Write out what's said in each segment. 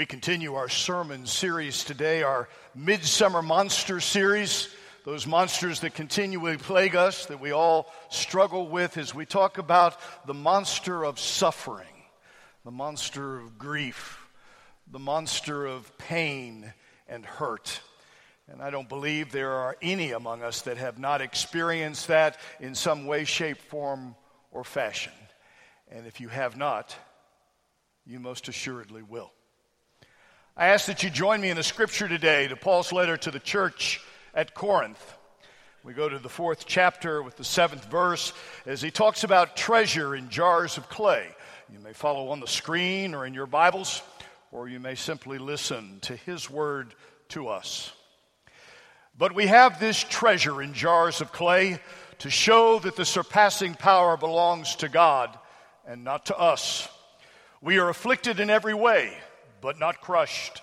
We continue our sermon series today, our Midsummer Monster series. Those monsters that continually plague us, that we all struggle with, as we talk about the monster of suffering, the monster of grief, the monster of pain and hurt. And I don't believe there are any among us that have not experienced that in some way, shape, form, or fashion. And if you have not, you most assuredly will. I ask that you join me in the scripture today to Paul's letter to the church at Corinth. We go to the fourth chapter with the seventh verse as he talks about treasure in jars of clay. You may follow on the screen or in your Bibles, or you may simply listen to his word to us. But we have this treasure in jars of clay to show that the surpassing power belongs to God and not to us. We are afflicted in every way, but not crushed,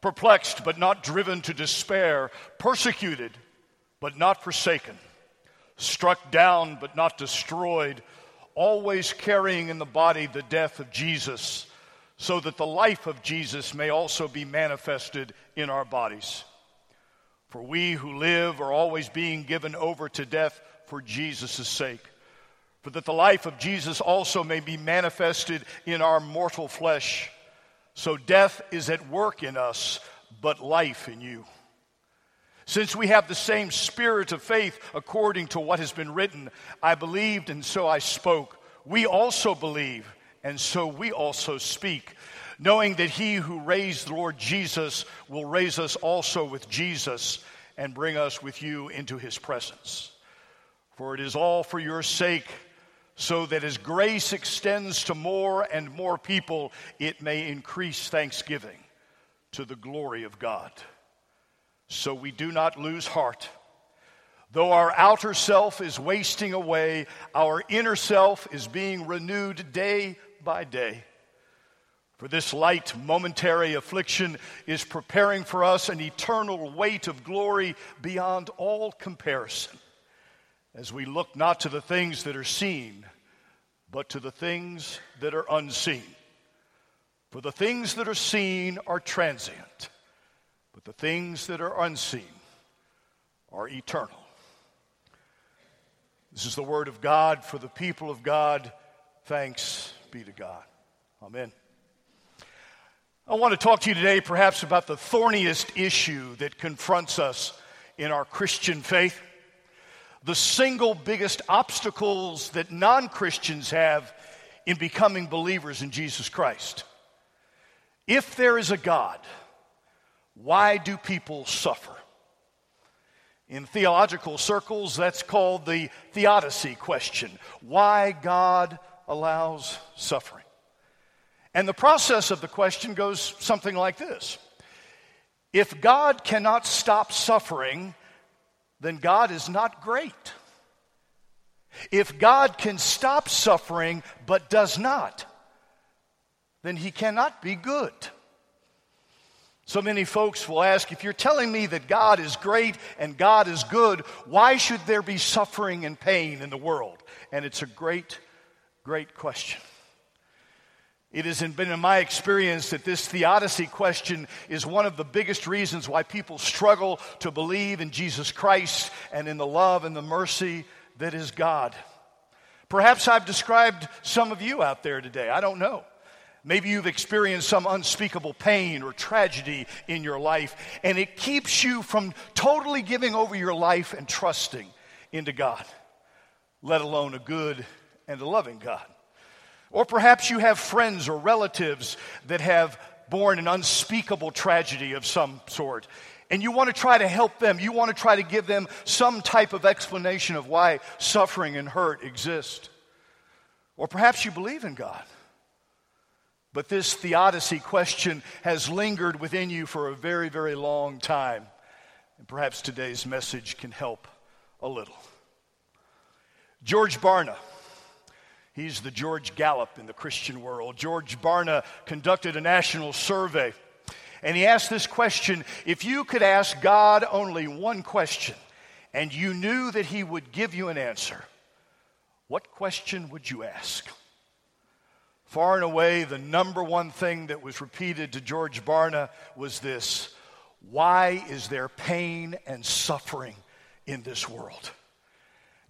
perplexed, but not driven to despair, persecuted, but not forsaken, struck down, but not destroyed, always carrying in the body the death of Jesus, so that the life of Jesus may also be manifested in our bodies. For we who live are always being given over to death for Jesus' sake, for that the life of Jesus also may be manifested in our mortal flesh. So death is at work in us, but life in you. Since we have the same spirit of faith according to what has been written, I believed and so I spoke. We also believe and so we also speak knowing that he who raised the Lord Jesus will raise us also with Jesus and bring us with you into his presence. For it is all for your sake, so that as grace extends to more and more people, it may increase thanksgiving to the glory of God. So we do not lose heart. Though our outer self is wasting away, our inner self is being renewed day by day. For this light, momentary affliction is preparing for us an eternal weight of glory beyond all comparison, as we look not to the things that are seen, but to the things that are unseen. For the things that are seen are transient, but the things that are unseen are eternal. This is the word of God for the people of God. Thanks be to God. Amen. I want to talk to you today, perhaps, about the thorniest issue that confronts us in our Christian faith. The single biggest obstacles that non Christians have in becoming believers in Jesus Christ. If there is a God, why do people suffer? In theological circles, that's called the theodicy question why God allows suffering. And the process of the question goes something like this If God cannot stop suffering, then God is not great. If God can stop suffering but does not, then he cannot be good. So many folks will ask if you're telling me that God is great and God is good, why should there be suffering and pain in the world? And it's a great, great question. It has been in my experience that this theodicy question is one of the biggest reasons why people struggle to believe in Jesus Christ and in the love and the mercy that is God. Perhaps I've described some of you out there today. I don't know. Maybe you've experienced some unspeakable pain or tragedy in your life, and it keeps you from totally giving over your life and trusting into God, let alone a good and a loving God. Or perhaps you have friends or relatives that have borne an unspeakable tragedy of some sort. And you want to try to help them. You want to try to give them some type of explanation of why suffering and hurt exist. Or perhaps you believe in God. But this theodicy question has lingered within you for a very, very long time. And perhaps today's message can help a little. George Barna He's the George Gallup in the Christian world. George Barna conducted a national survey, and he asked this question If you could ask God only one question, and you knew that He would give you an answer, what question would you ask? Far and away, the number one thing that was repeated to George Barna was this Why is there pain and suffering in this world?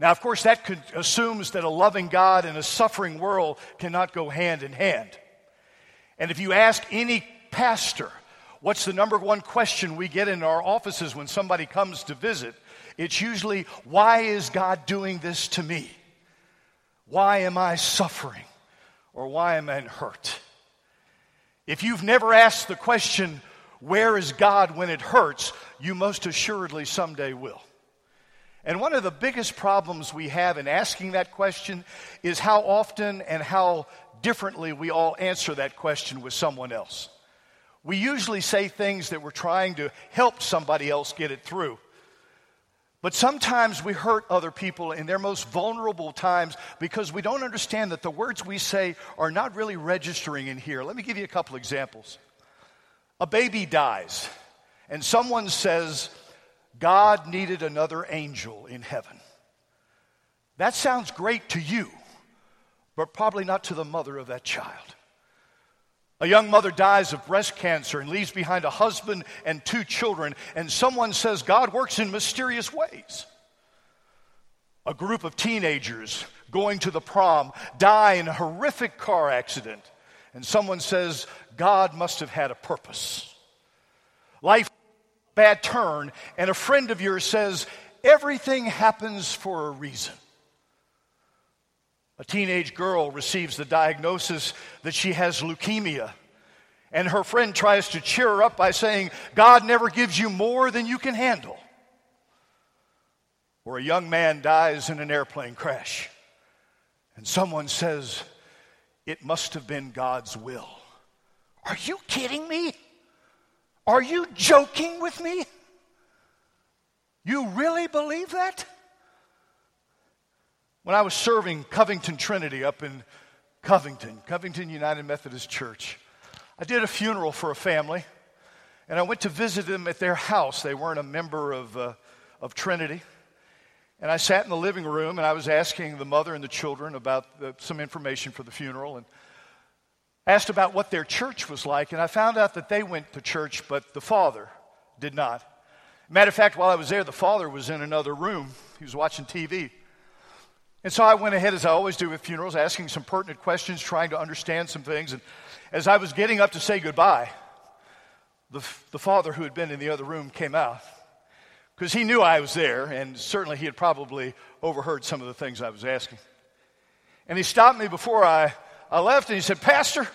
Now, of course, that assumes that a loving God and a suffering world cannot go hand in hand. And if you ask any pastor, what's the number one question we get in our offices when somebody comes to visit? It's usually, why is God doing this to me? Why am I suffering? Or why am I hurt? If you've never asked the question, where is God when it hurts, you most assuredly someday will. And one of the biggest problems we have in asking that question is how often and how differently we all answer that question with someone else. We usually say things that we're trying to help somebody else get it through. But sometimes we hurt other people in their most vulnerable times because we don't understand that the words we say are not really registering in here. Let me give you a couple examples. A baby dies, and someone says, God needed another angel in heaven. That sounds great to you, but probably not to the mother of that child. A young mother dies of breast cancer and leaves behind a husband and two children, and someone says God works in mysterious ways. A group of teenagers going to the prom die in a horrific car accident, and someone says God must have had a purpose. Life bad turn, and a friend of yours says everything happens for a reason. A teenage girl receives the diagnosis that she has leukemia. And her friend tries to cheer her up by saying, God never gives you more than you can handle. Or a young man dies in an airplane crash. And someone says, It must have been God's will. Are you kidding me? Are you joking with me? You really believe that? When I was serving Covington Trinity up in Covington, Covington United Methodist Church, I did a funeral for a family, and I went to visit them at their house. They weren't a member of, uh, of Trinity. And I sat in the living room and I was asking the mother and the children about the, some information for the funeral and asked about what their church was like. And I found out that they went to church, but the father did not. Matter of fact, while I was there, the father was in another room. He was watching TV. And so I went ahead, as I always do with funerals, asking some pertinent questions, trying to understand some things. And as I was getting up to say goodbye, the, the father who had been in the other room came out because he knew I was there, and certainly he had probably overheard some of the things I was asking. And he stopped me before I, I left and he said, Pastor,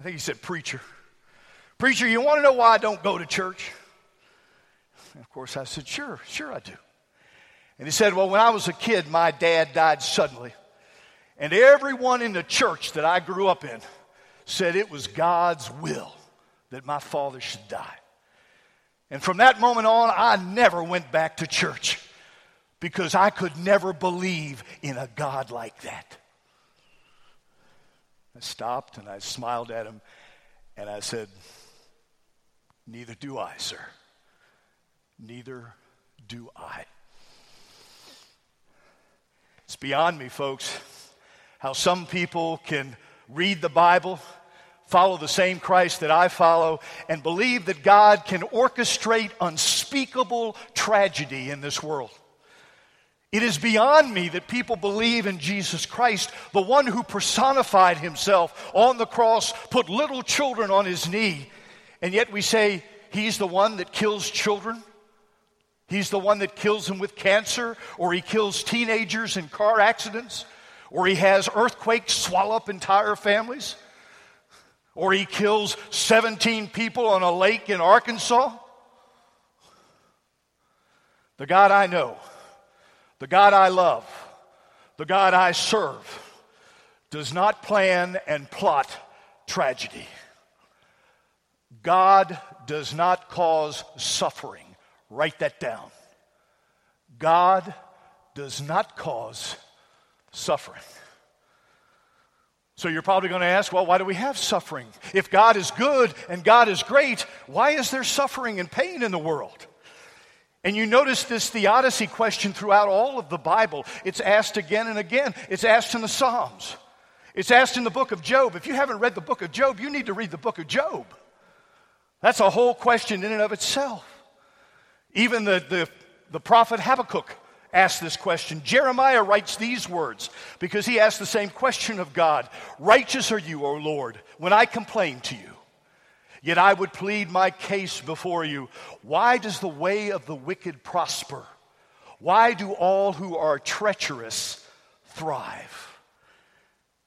I think he said, Preacher, Preacher, you want to know why I don't go to church? And of course, I said, Sure, sure I do. And he said, Well, when I was a kid, my dad died suddenly. And everyone in the church that I grew up in said it was God's will that my father should die. And from that moment on, I never went back to church because I could never believe in a God like that. I stopped and I smiled at him and I said, Neither do I, sir. Neither do I. It's beyond me, folks, how some people can read the Bible, follow the same Christ that I follow, and believe that God can orchestrate unspeakable tragedy in this world. It is beyond me that people believe in Jesus Christ, the one who personified himself on the cross, put little children on his knee, and yet we say he's the one that kills children. He's the one that kills them with cancer, or he kills teenagers in car accidents, or he has earthquakes swallow up entire families, or he kills 17 people on a lake in Arkansas. The God I know, the God I love, the God I serve does not plan and plot tragedy. God does not cause suffering. Write that down. God does not cause suffering. So you're probably going to ask, well, why do we have suffering? If God is good and God is great, why is there suffering and pain in the world? And you notice this theodicy question throughout all of the Bible. It's asked again and again. It's asked in the Psalms. It's asked in the book of Job. If you haven't read the book of Job, you need to read the book of Job. That's a whole question in and of itself. Even the, the, the prophet Habakkuk asked this question. Jeremiah writes these words because he asked the same question of God Righteous are you, O Lord, when I complain to you. Yet I would plead my case before you. Why does the way of the wicked prosper? Why do all who are treacherous thrive?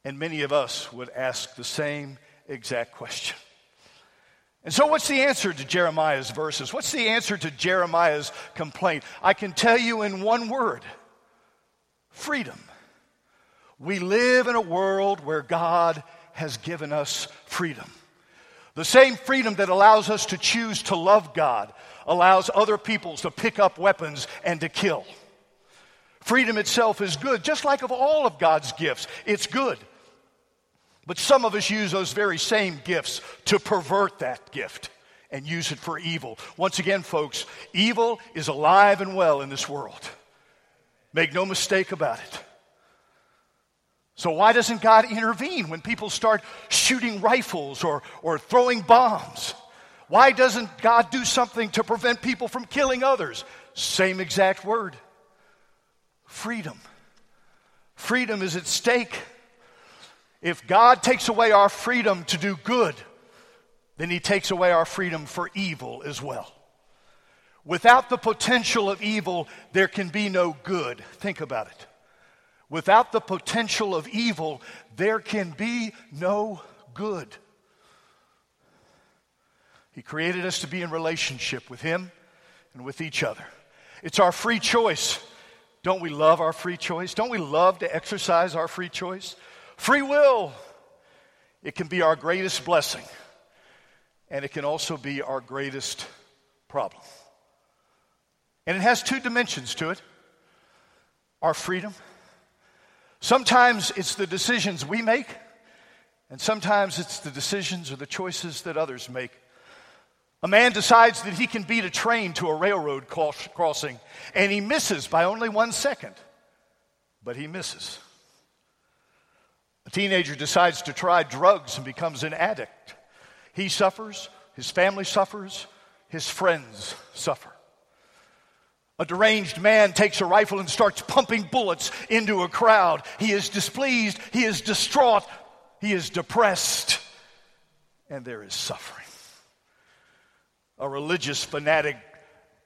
And many of us would ask the same exact question. And so, what's the answer to Jeremiah's verses? What's the answer to Jeremiah's complaint? I can tell you in one word freedom. We live in a world where God has given us freedom. The same freedom that allows us to choose to love God allows other peoples to pick up weapons and to kill. Freedom itself is good, just like of all of God's gifts, it's good. But some of us use those very same gifts to pervert that gift and use it for evil. Once again, folks, evil is alive and well in this world. Make no mistake about it. So, why doesn't God intervene when people start shooting rifles or, or throwing bombs? Why doesn't God do something to prevent people from killing others? Same exact word freedom. Freedom is at stake. If God takes away our freedom to do good, then He takes away our freedom for evil as well. Without the potential of evil, there can be no good. Think about it. Without the potential of evil, there can be no good. He created us to be in relationship with Him and with each other. It's our free choice. Don't we love our free choice? Don't we love to exercise our free choice? Free will, it can be our greatest blessing, and it can also be our greatest problem. And it has two dimensions to it our freedom. Sometimes it's the decisions we make, and sometimes it's the decisions or the choices that others make. A man decides that he can beat a train to a railroad crossing, and he misses by only one second, but he misses. A teenager decides to try drugs and becomes an addict. He suffers, his family suffers, his friends suffer. A deranged man takes a rifle and starts pumping bullets into a crowd. He is displeased, he is distraught, he is depressed, and there is suffering. A religious fanatic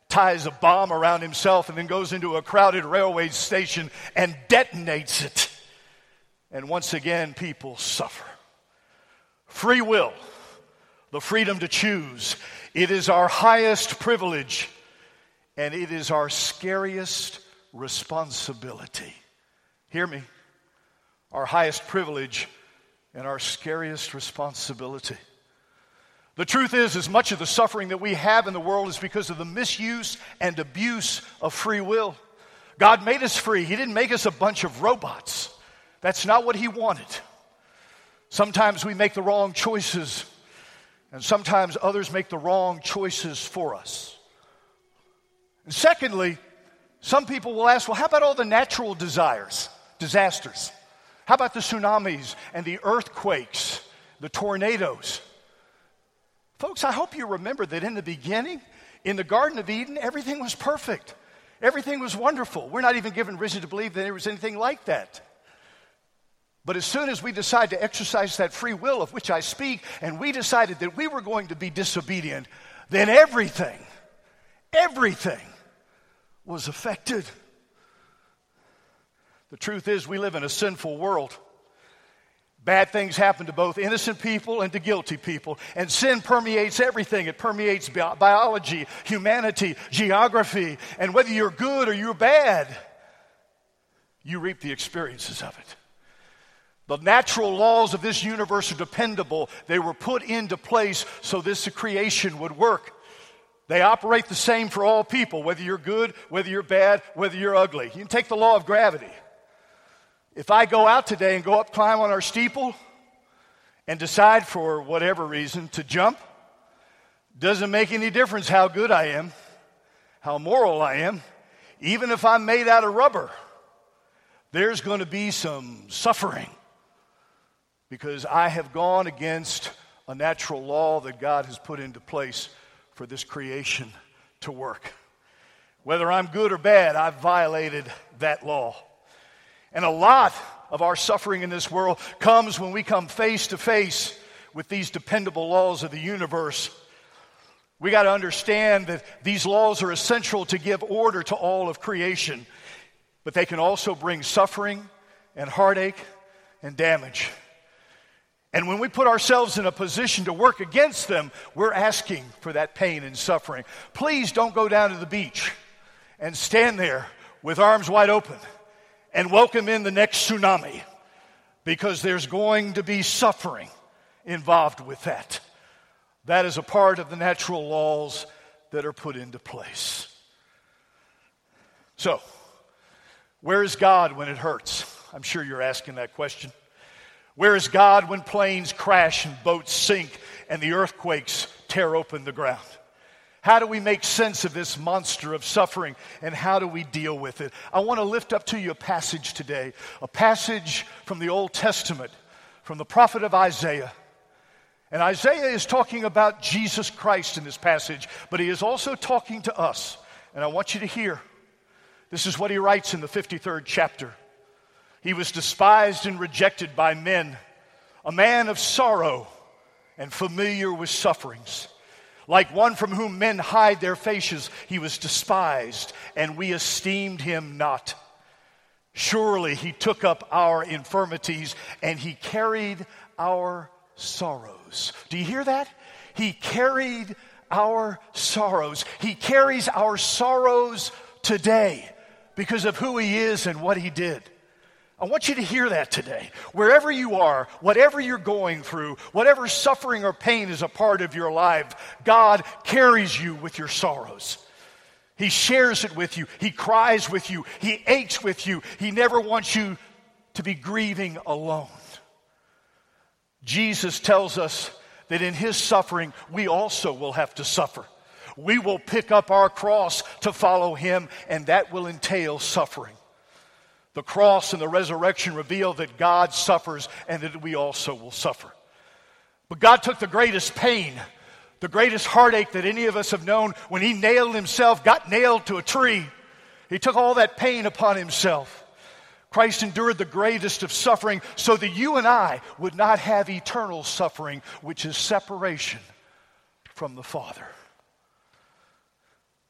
ties a bomb around himself and then goes into a crowded railway station and detonates it. And once again, people suffer. Free will, the freedom to choose, it is our highest privilege and it is our scariest responsibility. Hear me. Our highest privilege and our scariest responsibility. The truth is, as much of the suffering that we have in the world is because of the misuse and abuse of free will. God made us free, He didn't make us a bunch of robots. That's not what he wanted. Sometimes we make the wrong choices, and sometimes others make the wrong choices for us. And secondly, some people will ask, well, how about all the natural desires, disasters? How about the tsunamis and the earthquakes, the tornadoes? Folks, I hope you remember that in the beginning, in the Garden of Eden, everything was perfect. Everything was wonderful. We're not even given reason to believe that there was anything like that. But as soon as we decide to exercise that free will of which I speak, and we decided that we were going to be disobedient, then everything, everything was affected. The truth is, we live in a sinful world. Bad things happen to both innocent people and to guilty people. And sin permeates everything. It permeates bi- biology, humanity, geography. And whether you're good or you're bad, you reap the experiences of it. The natural laws of this universe are dependable. They were put into place so this creation would work. They operate the same for all people, whether you're good, whether you're bad, whether you're ugly. You can take the law of gravity. If I go out today and go up, climb on our steeple, and decide for whatever reason to jump, doesn't make any difference how good I am, how moral I am, even if I'm made out of rubber. There's going to be some suffering because I have gone against a natural law that God has put into place for this creation to work. Whether I'm good or bad, I've violated that law. And a lot of our suffering in this world comes when we come face to face with these dependable laws of the universe. We got to understand that these laws are essential to give order to all of creation, but they can also bring suffering and heartache and damage. And when we put ourselves in a position to work against them, we're asking for that pain and suffering. Please don't go down to the beach and stand there with arms wide open and welcome in the next tsunami because there's going to be suffering involved with that. That is a part of the natural laws that are put into place. So, where is God when it hurts? I'm sure you're asking that question. Where is God when planes crash and boats sink and the earthquakes tear open the ground? How do we make sense of this monster of suffering and how do we deal with it? I want to lift up to you a passage today, a passage from the Old Testament, from the prophet of Isaiah. And Isaiah is talking about Jesus Christ in this passage, but he is also talking to us. And I want you to hear. This is what he writes in the 53rd chapter. He was despised and rejected by men, a man of sorrow and familiar with sufferings. Like one from whom men hide their faces, he was despised, and we esteemed him not. Surely he took up our infirmities and he carried our sorrows. Do you hear that? He carried our sorrows. He carries our sorrows today because of who he is and what he did. I want you to hear that today. Wherever you are, whatever you're going through, whatever suffering or pain is a part of your life, God carries you with your sorrows. He shares it with you. He cries with you. He aches with you. He never wants you to be grieving alone. Jesus tells us that in his suffering, we also will have to suffer. We will pick up our cross to follow him, and that will entail suffering. The cross and the resurrection reveal that God suffers and that we also will suffer. But God took the greatest pain, the greatest heartache that any of us have known when He nailed Himself, got nailed to a tree. He took all that pain upon Himself. Christ endured the greatest of suffering so that you and I would not have eternal suffering, which is separation from the Father.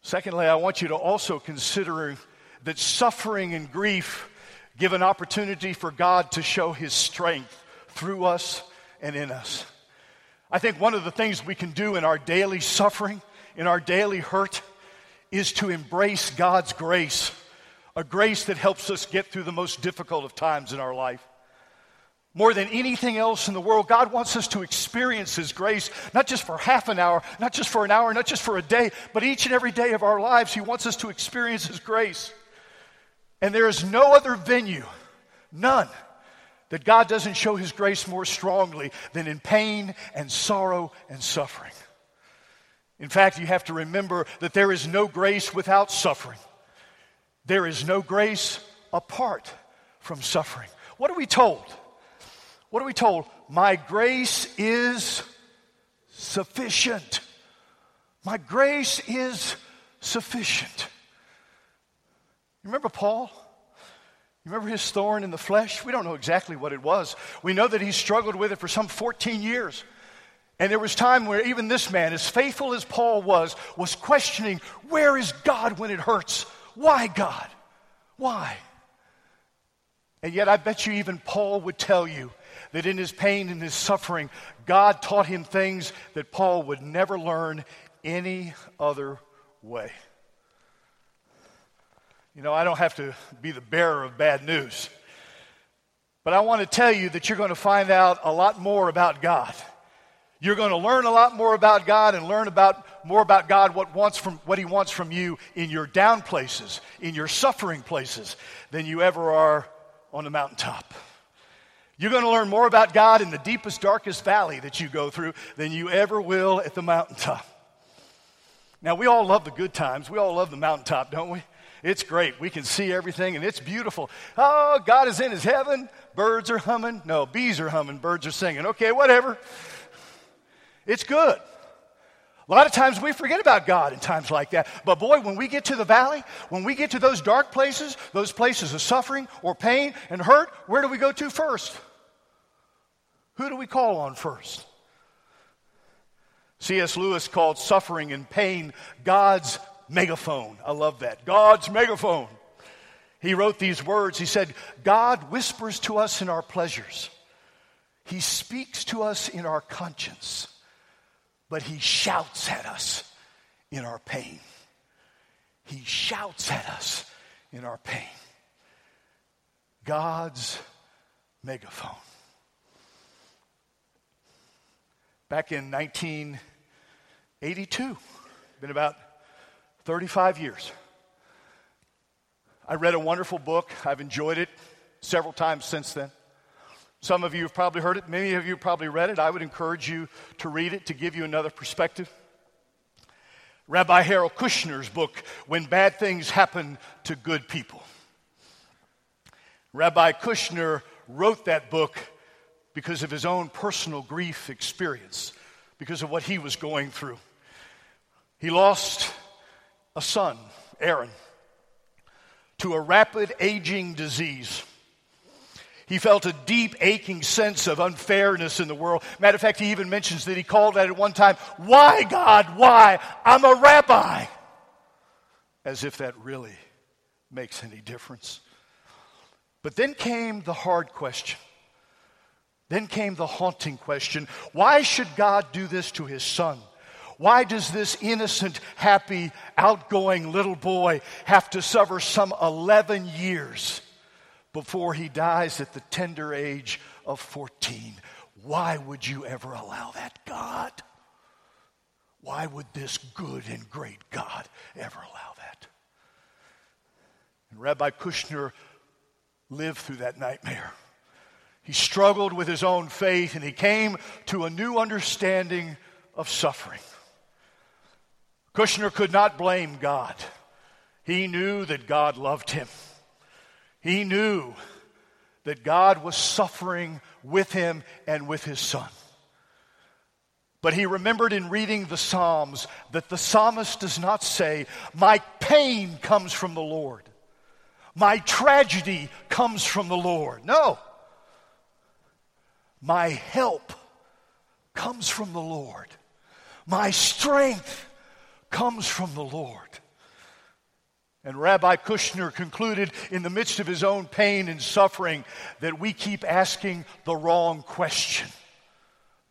Secondly, I want you to also consider that suffering and grief give an opportunity for God to show his strength through us and in us. I think one of the things we can do in our daily suffering, in our daily hurt, is to embrace God's grace, a grace that helps us get through the most difficult of times in our life. More than anything else in the world, God wants us to experience His grace, not just for half an hour, not just for an hour, not just for a day, but each and every day of our lives, He wants us to experience His grace. And there is no other venue, none, that God doesn't show His grace more strongly than in pain and sorrow and suffering. In fact, you have to remember that there is no grace without suffering. There is no grace apart from suffering. What are we told? What are we told? My grace is sufficient. My grace is sufficient. Remember Paul? You remember his thorn in the flesh? We don't know exactly what it was. We know that he struggled with it for some 14 years. And there was time where even this man, as faithful as Paul was, was questioning, where is God when it hurts? Why God? Why? And yet I bet you even Paul would tell you that in his pain and his suffering, God taught him things that Paul would never learn any other way. You know, I don't have to be the bearer of bad news. But I want to tell you that you're going to find out a lot more about God. You're going to learn a lot more about God and learn about more about God what wants from what he wants from you in your down places, in your suffering places than you ever are on the mountaintop. You're going to learn more about God in the deepest darkest valley that you go through than you ever will at the mountaintop. Now we all love the good times. We all love the mountaintop, don't we? It's great. We can see everything and it's beautiful. Oh, God is in his heaven. Birds are humming. No, bees are humming. Birds are singing. Okay, whatever. It's good. A lot of times we forget about God in times like that. But boy, when we get to the valley, when we get to those dark places, those places of suffering or pain and hurt, where do we go to first? Who do we call on first? C.S. Lewis called suffering and pain God's megaphone. I love that. God's megaphone. He wrote these words. He said, God whispers to us in our pleasures, He speaks to us in our conscience but he shouts at us in our pain. He shouts at us in our pain. God's megaphone. Back in 1982, been about 35 years. I read a wonderful book. I've enjoyed it several times since then. Some of you have probably heard it, many of you probably read it. I would encourage you to read it to give you another perspective. Rabbi Harold Kushner's book, When Bad Things Happen to Good People. Rabbi Kushner wrote that book because of his own personal grief experience, because of what he was going through. He lost a son, Aaron, to a rapid aging disease. He felt a deep, aching sense of unfairness in the world. Matter of fact, he even mentions that he called out at one time, Why, God, why? I'm a rabbi. As if that really makes any difference. But then came the hard question. Then came the haunting question why should God do this to his son? Why does this innocent, happy, outgoing little boy have to suffer some 11 years before he dies at the tender age of 14. Why would you ever allow that, God? Why would this good and great God ever allow that? And Rabbi Kushner lived through that nightmare. He struggled with his own faith and he came to a new understanding of suffering. Kushner could not blame God. He knew that God loved him. He knew that God was suffering with him and with his son. But he remembered in reading the Psalms that the psalmist does not say, My pain comes from the Lord. My tragedy comes from the Lord. No. My help comes from the Lord. My strength comes from the Lord. And Rabbi Kushner concluded in the midst of his own pain and suffering that we keep asking the wrong question.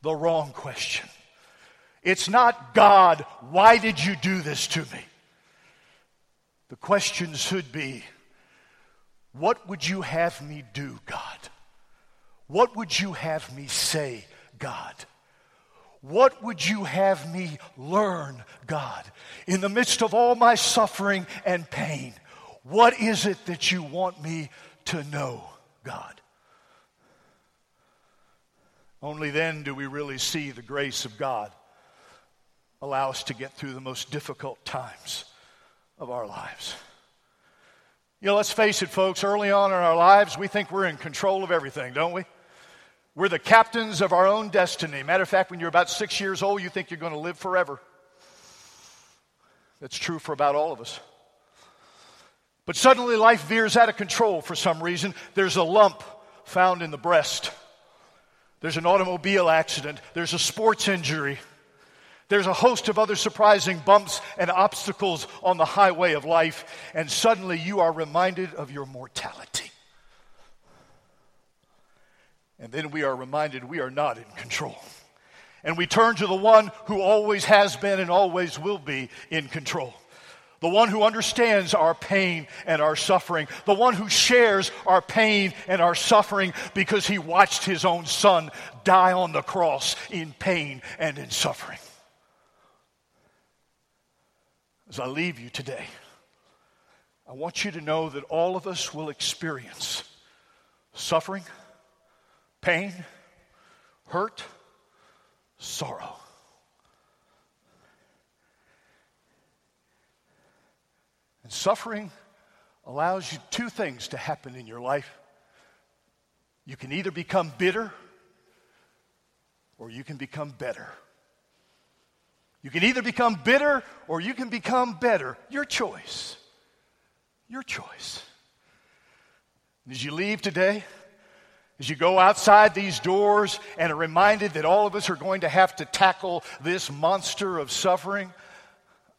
The wrong question. It's not God, why did you do this to me? The question should be, what would you have me do, God? What would you have me say, God? What would you have me learn, God? In the midst of all my suffering and pain, what is it that you want me to know, God? Only then do we really see the grace of God allow us to get through the most difficult times of our lives. You know, let's face it, folks, early on in our lives, we think we're in control of everything, don't we? We're the captains of our own destiny. Matter of fact, when you're about six years old, you think you're going to live forever. That's true for about all of us. But suddenly life veers out of control for some reason. There's a lump found in the breast. There's an automobile accident. There's a sports injury. There's a host of other surprising bumps and obstacles on the highway of life. And suddenly you are reminded of your mortality. And then we are reminded we are not in control. And we turn to the one who always has been and always will be in control. The one who understands our pain and our suffering. The one who shares our pain and our suffering because he watched his own son die on the cross in pain and in suffering. As I leave you today, I want you to know that all of us will experience suffering pain, hurt, sorrow. And suffering allows you two things to happen in your life. You can either become bitter or you can become better. You can either become bitter or you can become better. Your choice. Your choice. As you leave today, as you go outside these doors and are reminded that all of us are going to have to tackle this monster of suffering,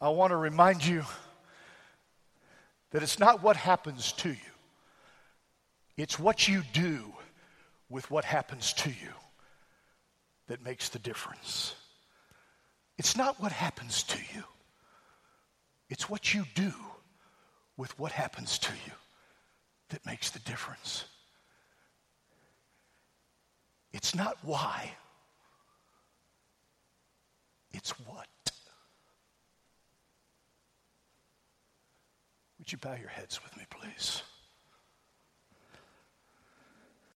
I want to remind you that it's not what happens to you, it's what you do with what happens to you that makes the difference. It's not what happens to you, it's what you do with what happens to you that makes the difference. It's not why, it's what. Would you bow your heads with me, please?